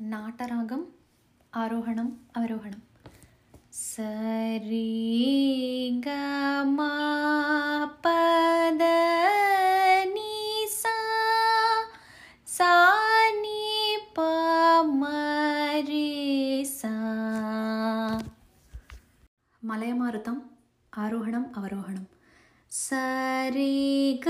നാട്ടരാഗം ആരോഹണം അവരോഹണം. സരീ ഗ പദ മലയമാർത്തം ആരോഹണം അവരോഹണം. സരീ ഗ